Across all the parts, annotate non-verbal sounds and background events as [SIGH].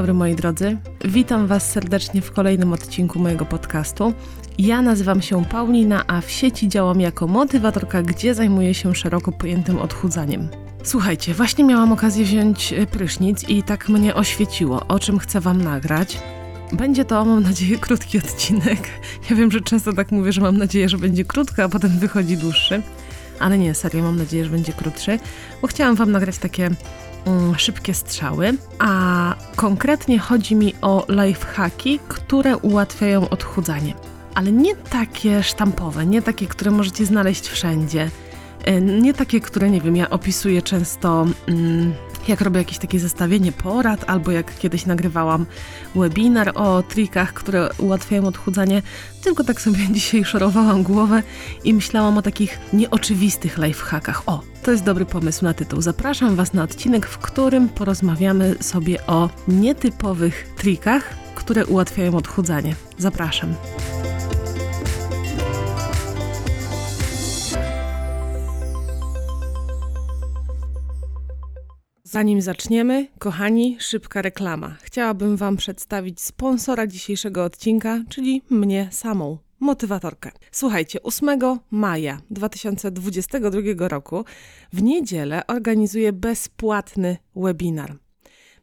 dobry moi drodzy. Witam Was serdecznie w kolejnym odcinku mojego podcastu. Ja nazywam się Paulina, a w sieci działam jako motywatorka, gdzie zajmuję się szeroko pojętym odchudzaniem. Słuchajcie, właśnie miałam okazję wziąć e, prysznic i tak mnie oświeciło, o czym chcę Wam nagrać. Będzie to, mam nadzieję, krótki odcinek. [LAUGHS] Ja wiem, że często tak mówię, że mam nadzieję, że będzie krótko, a potem wychodzi dłuższy. Ale nie, serio, mam nadzieję, że będzie krótszy, bo chciałam Wam nagrać takie szybkie strzały, a konkretnie chodzi mi o lifehacki, które ułatwiają odchudzanie. Ale nie takie sztampowe, nie takie, które możecie znaleźć wszędzie. E, nie takie, które nie wiem, ja opisuję często, mm, jak robię jakieś takie zestawienie porad, albo jak kiedyś nagrywałam webinar o trikach, które ułatwiają odchudzanie, tylko tak sobie [LAUGHS] dzisiaj szorowałam głowę i myślałam o takich nieoczywistych lifehackach. O, to jest dobry pomysł na tytuł. Zapraszam Was na odcinek, w którym porozmawiamy sobie o nietypowych trikach, które ułatwiają odchudzanie. Zapraszam. Zanim zaczniemy, kochani, szybka reklama. Chciałabym Wam przedstawić sponsora dzisiejszego odcinka, czyli mnie samą, motywatorkę. Słuchajcie, 8 maja 2022 roku w niedzielę organizuję bezpłatny webinar.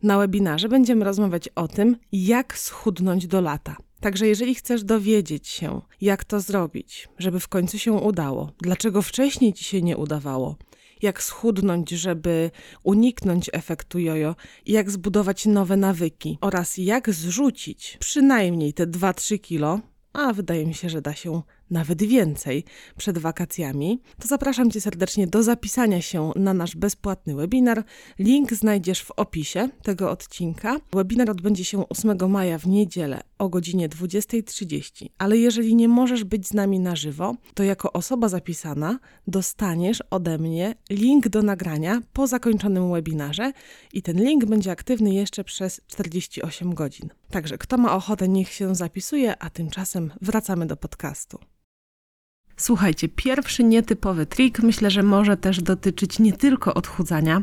Na webinarze będziemy rozmawiać o tym, jak schudnąć do lata. Także jeżeli chcesz dowiedzieć się, jak to zrobić, żeby w końcu się udało, dlaczego wcześniej ci się nie udawało, jak schudnąć, żeby uniknąć efektu jojo, jak zbudować nowe nawyki oraz jak zrzucić przynajmniej te 2-3 kilo, a wydaje mi się, że da się nawet więcej przed wakacjami, to zapraszam Cię serdecznie do zapisania się na nasz bezpłatny webinar. Link znajdziesz w opisie tego odcinka. Webinar odbędzie się 8 maja w niedzielę o godzinie 20.30, ale jeżeli nie możesz być z nami na żywo, to jako osoba zapisana dostaniesz ode mnie link do nagrania po zakończonym webinarze i ten link będzie aktywny jeszcze przez 48 godzin. Także kto ma ochotę, niech się zapisuje, a tymczasem wracamy do podcastu. Słuchajcie, pierwszy nietypowy trik myślę, że może też dotyczyć nie tylko odchudzania.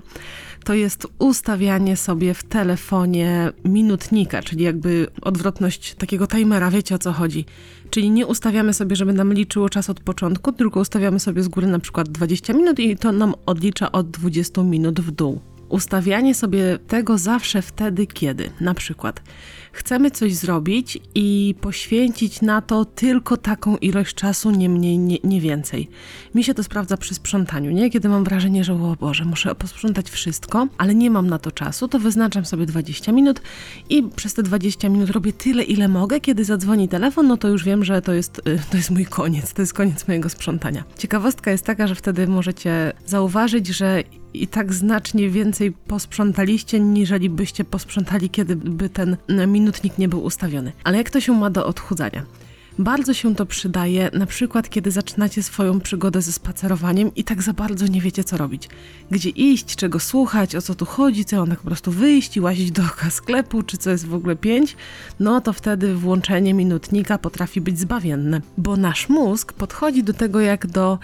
To jest ustawianie sobie w telefonie minutnika, czyli jakby odwrotność takiego timera, wiecie o co chodzi. Czyli nie ustawiamy sobie, żeby nam liczyło czas od początku, tylko ustawiamy sobie z góry na przykład 20 minut i to nam odlicza od 20 minut w dół. Ustawianie sobie tego zawsze wtedy, kiedy na przykład chcemy coś zrobić i poświęcić na to tylko taką ilość czasu, nie mniej, nie, nie więcej. Mi się to sprawdza przy sprzątaniu, nie? Kiedy mam wrażenie, że o Boże, muszę posprzątać wszystko, ale nie mam na to czasu, to wyznaczam sobie 20 minut i przez te 20 minut robię tyle, ile mogę. Kiedy zadzwoni telefon, no to już wiem, że to jest, y, to jest mój koniec, to jest koniec mojego sprzątania. Ciekawostka jest taka, że wtedy możecie zauważyć, że i tak znacznie więcej posprzątaliście, niżeli byście posprzątali, kiedy by ten minutnik nie był ustawiony. Ale jak to się ma do odchudzania? Bardzo się to przydaje, na przykład kiedy zaczynacie swoją przygodę ze spacerowaniem i tak za bardzo nie wiecie, co robić. Gdzie iść, czego słuchać, o co tu chodzi, co on tak po prostu wyjść i łazić do sklepu, czy co jest w ogóle pięć, no to wtedy włączenie minutnika potrafi być zbawienne, bo nasz mózg podchodzi do tego jak do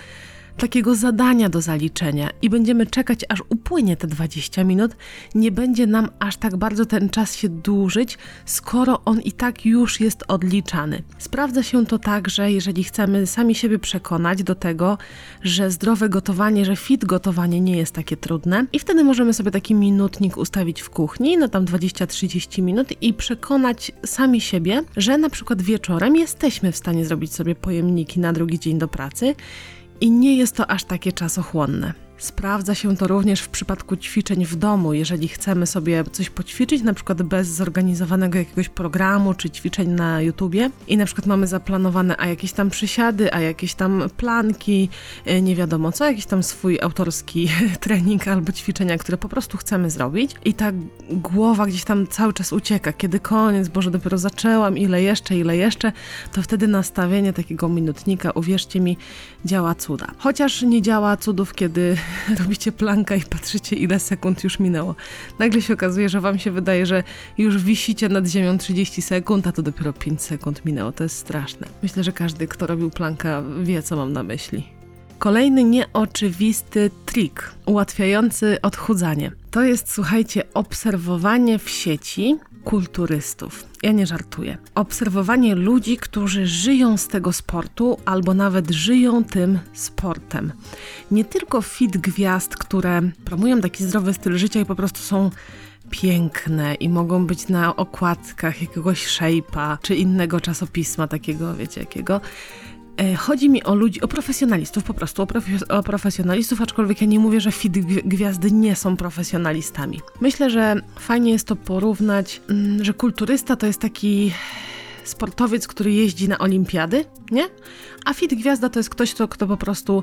takiego zadania do zaliczenia i będziemy czekać, aż upłynie te 20 minut, nie będzie nam aż tak bardzo ten czas się dłużyć, skoro on i tak już jest odliczany. Sprawdza się to tak, że jeżeli chcemy sami siebie przekonać do tego, że zdrowe gotowanie, że fit gotowanie nie jest takie trudne, i wtedy możemy sobie taki minutnik ustawić w kuchni, no tam 20-30 minut i przekonać sami siebie, że na przykład wieczorem jesteśmy w stanie zrobić sobie pojemniki na drugi dzień do pracy i nie jest to aż takie czasochłonne. Sprawdza się to również w przypadku ćwiczeń w domu, jeżeli chcemy sobie coś poćwiczyć, na przykład bez zorganizowanego jakiegoś programu czy ćwiczeń na YouTubie i na przykład mamy zaplanowane a jakieś tam przysiady, a jakieś tam planki, e, nie wiadomo co, jakiś tam swój autorski [LAUGHS] trening albo ćwiczenia, które po prostu chcemy zrobić i ta głowa gdzieś tam cały czas ucieka, kiedy koniec, Boże, dopiero zaczęłam, ile jeszcze, ile jeszcze, to wtedy nastawienie takiego minutnika, uwierzcie mi, działa cuda. Chociaż nie działa cudów, kiedy [LAUGHS] robicie planka i patrzycie, ile sekund już minęło. Nagle się okazuje, że wam się wydaje, że już wisicie nad ziemią 30 sekund, a to dopiero 5 sekund minęło. To jest straszne. Myślę, że każdy, kto robił planka, wie, co mam na myśli. Kolejny nieoczywisty trik ułatwiający odchudzanie. To jest, słuchajcie, obserwowanie w sieci kulturystów. Ja nie żartuję. Obserwowanie ludzi, którzy żyją z tego sportu albo nawet żyją tym sportem. Nie tylko fit gwiazd, które promują taki zdrowy styl życia i po prostu są piękne i mogą być na okładkach jakiegoś shape'a czy innego czasopisma takiego, wiecie jakiego. E, chodzi mi o ludzi, o profesjonalistów, po prostu o, o, profesjonalistów, aczkolwiek ja nie mówię, że fit gwiazdy nie są profesjonalistami. Myślę, że fajnie jest to porównać, mm, że kulturysta to jest taki sportowiec, który jeździ na olimpiady, nie? A fit gwiazda to jest ktoś, kto, kto po prostu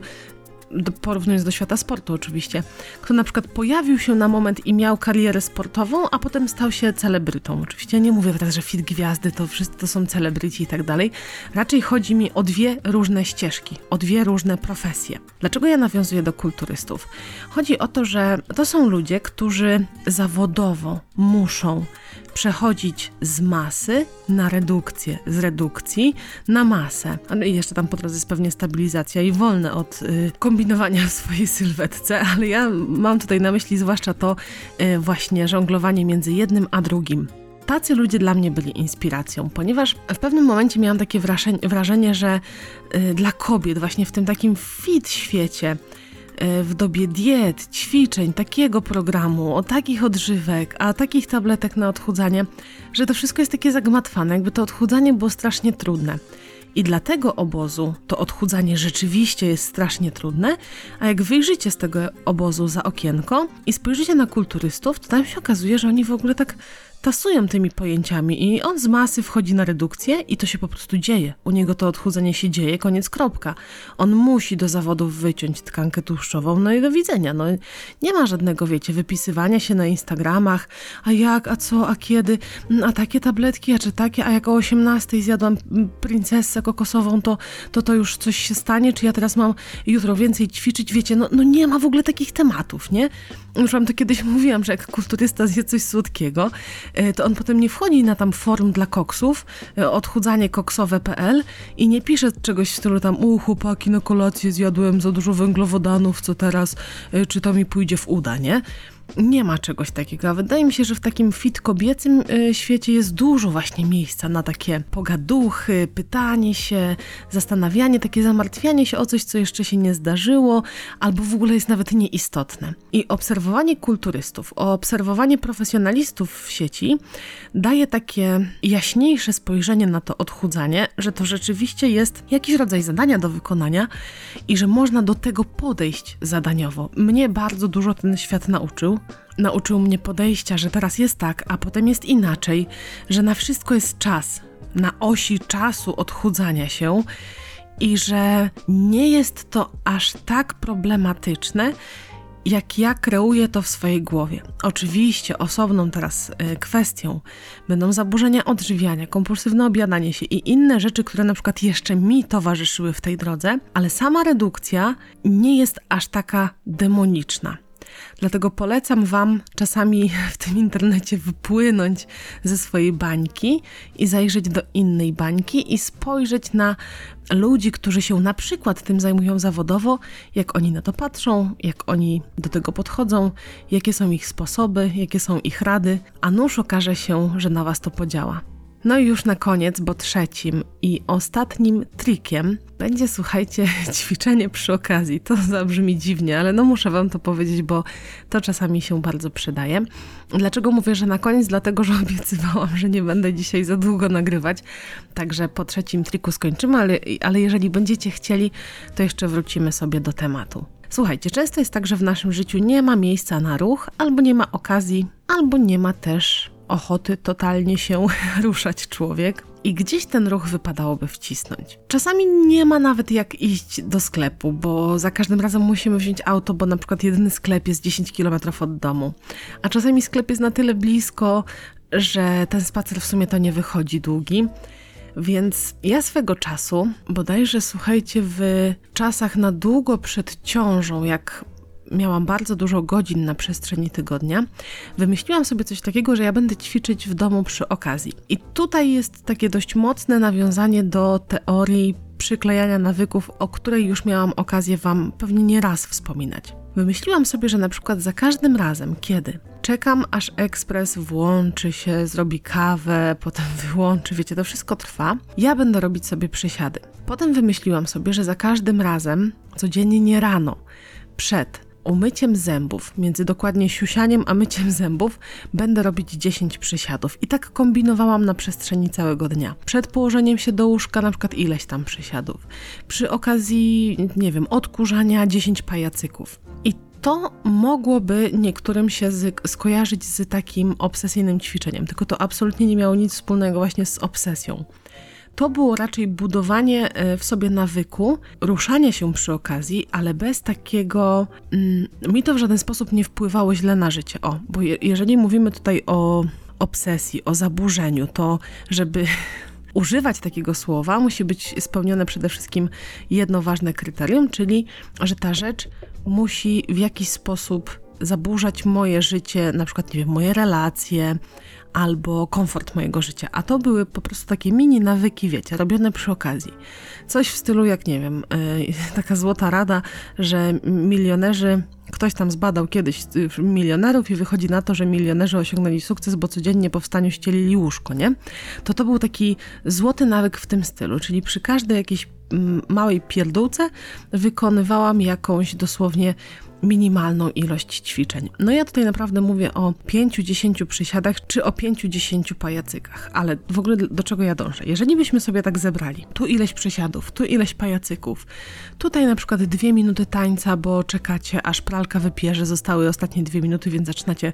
porównując do świata sportu oczywiście, kto na przykład pojawił się na moment i miał karierę sportową, a potem stał się celebrytą. Oczywiście nie mówię teraz, że fit gwiazdy to wszyscy to są celebryci i tak dalej. Raczej chodzi mi o dwie różne ścieżki, o dwie różne profesje. Dlaczego ja nawiązuję do kulturystów? Chodzi o to, że to są ludzie, którzy zawodowo muszą przechodzić z masy na redukcję, z redukcji na masę. No i jeszcze tam po drodze jest pewnie stabilizacja i wolne od y, kombinowania w swojej sylwetce, ale ja mam tutaj na myśli zwłaszcza to y, właśnie żonglowanie między jednym a drugim tacy ludzie dla mnie byli inspiracją, ponieważ w pewnym momencie miałam takie wrażenie, że y, dla kobiet, właśnie w tym takim fit świecie, E, w dobie diet, ćwiczeń, takiego programu, o takich odżywek, a takich tabletek na odchudzanie, że to wszystko jest takie zagmatwane, jakby to odchudzanie było strasznie trudne. I dla tego obozu to odchudzanie rzeczywiście jest strasznie trudne, a jak wyjrzycie z tego obozu za okienko i spojrzycie na kulturystów, to tam się okazuje, że oni w ogóle tak tasują tymi pojęciami i on z masy wchodzi na redukcję i to się po prostu dzieje. U niego to odchudzenie się dzieje, koniec kropka. On musi do zawodów wyciąć tkankę tłuszczową, no i do widzenia. No, nie ma żadnego, wiecie, wypisywania się na Instagramach, a jak, a co, a kiedy, a takie tabletki, a czy takie, a jak o 18 zjadłam princesę kokosową, to, to to już coś się stanie, czy ja teraz mam jutro więcej ćwiczyć, wiecie, no, no nie ma w ogóle takich tematów, nie? Już wam to kiedyś [LAUGHS] mówiłam, że jak kulturysta zje coś słodkiego, to on potem nie wchodzi na tam forum dla koksów, e, odchudzanie koksowe.pl i nie pisze czegoś w stylu tam, u chłopaki na kolację zjadłem za dużo węglowodanów, co teraz, e, czy to mi pójdzie w uda, nie? Nie ma czegoś takiego. A wydaje mi się, że w takim fit kobiecym y, świecie jest dużo właśnie miejsca na takie pogaduchy, pytanie się, zastanawianie, takie zamartwianie się o coś, co jeszcze się nie zdarzyło, albo w ogóle jest nawet nieistotne. I obserwowanie kulturystów, obserwowanie profesjonalistów w sieci daje takie jaśniejsze spojrzenie na to odchudzanie, że to rzeczywiście jest jakiś rodzaj zadania do wykonania i że można do tego podejść zadaniowo. Mnie bardzo dużo ten świat nauczył nauczył. mnie podejścia, że teraz jest tak, a potem jest inaczej, że na wszystko jest czas, na osi czasu odchudzania się i że nie jest to aż tak problematyczne, jak ja kreuję to w swojej głowie. Oczywiście osobną teraz y, kwestią będą zaburzenia odżywiania, kompulsywne objadanie się i inne rzeczy, które na przykład jeszcze mi towarzyszyły w tej drodze, ale sama redukcja nie jest aż taka demoniczna. Dlatego polecam Wam czasami w tym internecie wypłynąć ze swojej bańki i zajrzeć do innej bańki i spojrzeć na ludzi, którzy się na przykład tym zajmują zawodowo, jak oni na to patrzą, jak oni do tego podchodzą, jakie są ich sposoby, jakie są ich rady, a nuż okaże się, że na Was to podziała. No i już na koniec, bo trzecim i ostatnim trikiem będzie, słuchajcie, [LAUGHS] ćwiczenie przy okazji. To zabrzmi dziwnie, ale no muszę Wam to powiedzieć, bo to czasami się bardzo przydaje. Dlaczego mówię, że na koniec? Dlatego, że [LAUGHS] obiecywałam, że nie będę dzisiaj za długo nagrywać, także po trzecim triku skończymy, ale, ale jeżeli będziecie chcieli, to jeszcze wrócimy sobie do tematu. Słuchajcie, często jest tak, że w naszym życiu nie ma miejsca na ruch, albo nie ma okazji, albo nie ma też ochoty totalnie się [LAUGHS] ruszać człowiek i gdzieś ten ruch wypadałoby wcisnąć. Czasami nie ma nawet jak iść do sklepu, bo za każdym razem musimy wziąć auto, bo na przykład jedyny sklep jest 10 km od domu, a czasami sklep jest na tyle blisko, że ten spacer w sumie to nie wychodzi długi. Więc ja swego czasu, bodajże słuchajcie, w czasach na długo przed ciążą, jak miałam bardzo dużo godzin na przestrzeni tygodnia, wymyśliłam sobie coś takiego, że ja będę ćwiczyć w domu przy okazji. I tutaj jest takie dość mocne nawiązanie do teorii przyklejania nawyków, o której już miałam okazję Wam pewnie nie raz wspominać. Wymyśliłam sobie, że na przykład za każdym razem, kiedy czekam, aż ekspres włączy się, zrobi kawę, potem [LAUGHS] wyłączy, wiecie, to wszystko trwa, ja będę robić sobie przysiady. Potem wymyśliłam sobie, że za każdym razem, codziennie nie rano, przed umyciem zębów, między dokładnie siusianiem a myciem zębów, będę robić 10 przysiadów. I tak kombinowałam na przestrzeni całego dnia. Przed położeniem się do łóżka, na przykład ileś tam przysiadów. Przy okazji, nie wiem, odkurzania 10 pajacyków. I to mogłoby niektórym się z, skojarzyć z takim obsesyjnym ćwiczeniem, tylko to absolutnie nie miało nic wspólnego właśnie z obsesją to było raczej budowanie e, w sobie nawyku, ruszanie się przy okazji, ale bez takiego. Mm, mi to w żaden sposób nie wpływało źle na życie. O, bo je, jeżeli mówimy tutaj o obsesji, o zaburzeniu, to żeby [LAUGHS] używać takiego słowa, musi być spełnione przede wszystkim jedno ważne kryterium, czyli że ta rzecz musi w jakiś sposób zaburzać moje życie, na przykład, nie wiem, moje relacje, albo komfort mojego życia. A to były po prostu takie mini nawyki, wiecie, robione przy okazji. Coś w stylu, jak nie wiem, yy, [LAUGHS] taka złota rada, że milionerzy Ktoś tam zbadał kiedyś y, milionerów i wychodzi na to, że milionerzy osiągnęli sukces, bo codziennie po wstaniu ścielili łóżko, nie? To to był taki złoty nawyk w tym stylu, czyli przy każdej jakiejś mm, małej pierdółce wykonywałam jakąś dosłownie minimalną ilość ćwiczeń. No ja tutaj naprawdę mówię o 5-10 przysiadach czy o 5-10 pajacykach, ale w ogóle do czego ja dążę? Jeżeli byśmy sobie tak zebrali, tu ileś przysiadów, tu ileś pajacyków, tutaj na przykład dwie minuty tańca, bo czekacie aż pralka wypierze, zostały ostatnie dwie minuty, więc zaczynacie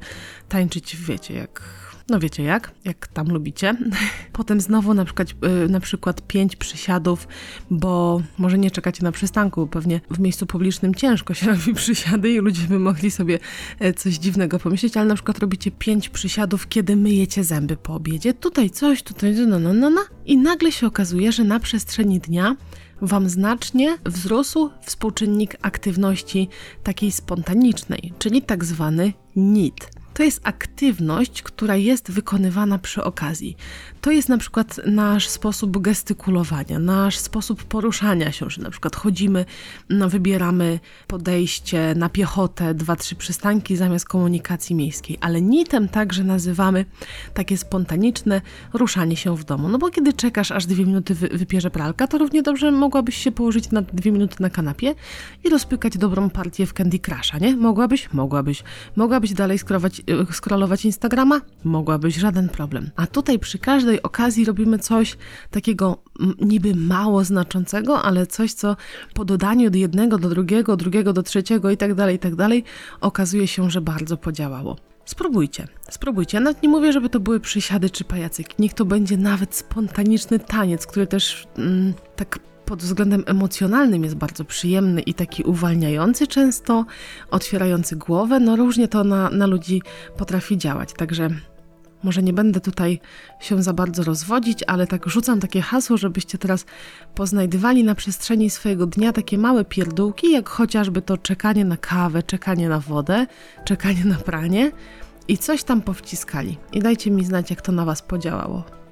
tańczyć, wiecie, jak no wiecie jak, jak tam lubicie. [LAUGHS] Potem znowu na przykład, yy, na przykład pięć przysiadów, bo może nie czekacie na przystanku, pewnie w miejscu publicznym ciężko się [LAUGHS] robi przysiady i ludzie by mogli sobie e, coś dziwnego pomyśleć, ale na przykład robicie pięć przysiadów, kiedy myjecie zęby po obiedzie. Tutaj coś, tutaj no, no, no, no. I nagle się okazuje, że na przestrzeni dnia Wam znacznie wzrósł współczynnik aktywności takiej spontanicznej, czyli tak zwany NIT to jest aktywność, która jest wykonywana przy okazji. To jest na przykład nasz sposób gestykulowania, nasz sposób poruszania się, że na przykład chodzimy, no, wybieramy podejście na piechotę, dwa, trzy przystanki zamiast komunikacji miejskiej, ale nitem także nazywamy takie spontaniczne ruszanie się w domu. No bo kiedy czekasz, aż dwie minuty wy wypierze pralka, to równie dobrze mogłabyś się położyć na dwie minuty na kanapie i rozpykać dobrą partię w Candy Crusha, nie? Mogłabyś? Mogłabyś. Mogłabyś dalej skrować Y, scrollować Instagrama? Mogłabyś, żaden problem. A tutaj przy każdej okazji robimy coś takiego niby mało znaczącego, ale coś, co po dodaniu od jednego do drugiego, drugiego do trzeciego i tak dalej, i tak dalej, okazuje się, że bardzo podziałało. Spróbujcie, spróbujcie. Nawet nie mówię, żeby to były przysiady czy pajacyki. Niech to będzie nawet spontaniczny taniec, który też mm, tak pod względem emocjonalnym jest bardzo przyjemny i taki uwalniający często, otwierający głowę. No różnie to na, na ludzi potrafi działać, także może nie będę tutaj się za bardzo rozwodzić, ale tak rzucam takie hasło, żebyście teraz poznajdywali na przestrzeni swojego dnia takie małe pierdółki, jak chociażby to czekanie na kawę, czekanie na wodę, czekanie na pranie i coś tam powciskali. I dajcie mi znać, jak to na Was podziałało.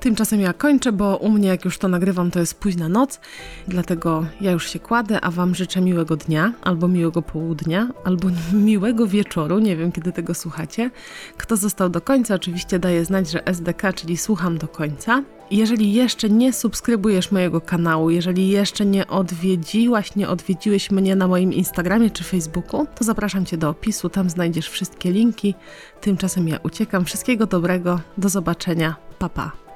Tymczasem ja kończę, bo u mnie, jak już to nagrywam, to jest późna noc, dlatego ja już się kładę, a Wam życzę miłego dnia, albo miłego południa, albo [LAUGHS] miłego wieczoru. Nie wiem, kiedy tego słuchacie. Kto został do końca, oczywiście daje znać, że SDK, czyli słucham do końca. Jeżeli jeszcze nie subskrybujesz mojego kanału, jeżeli jeszcze nie odwiedziłaś, nie odwiedziłeś mnie na moim Instagramie czy Facebooku, to zapraszam Cię do opisu, tam znajdziesz wszystkie linki. Tymczasem ja uciekam. Wszystkiego dobrego, do zobaczenia, pa pa.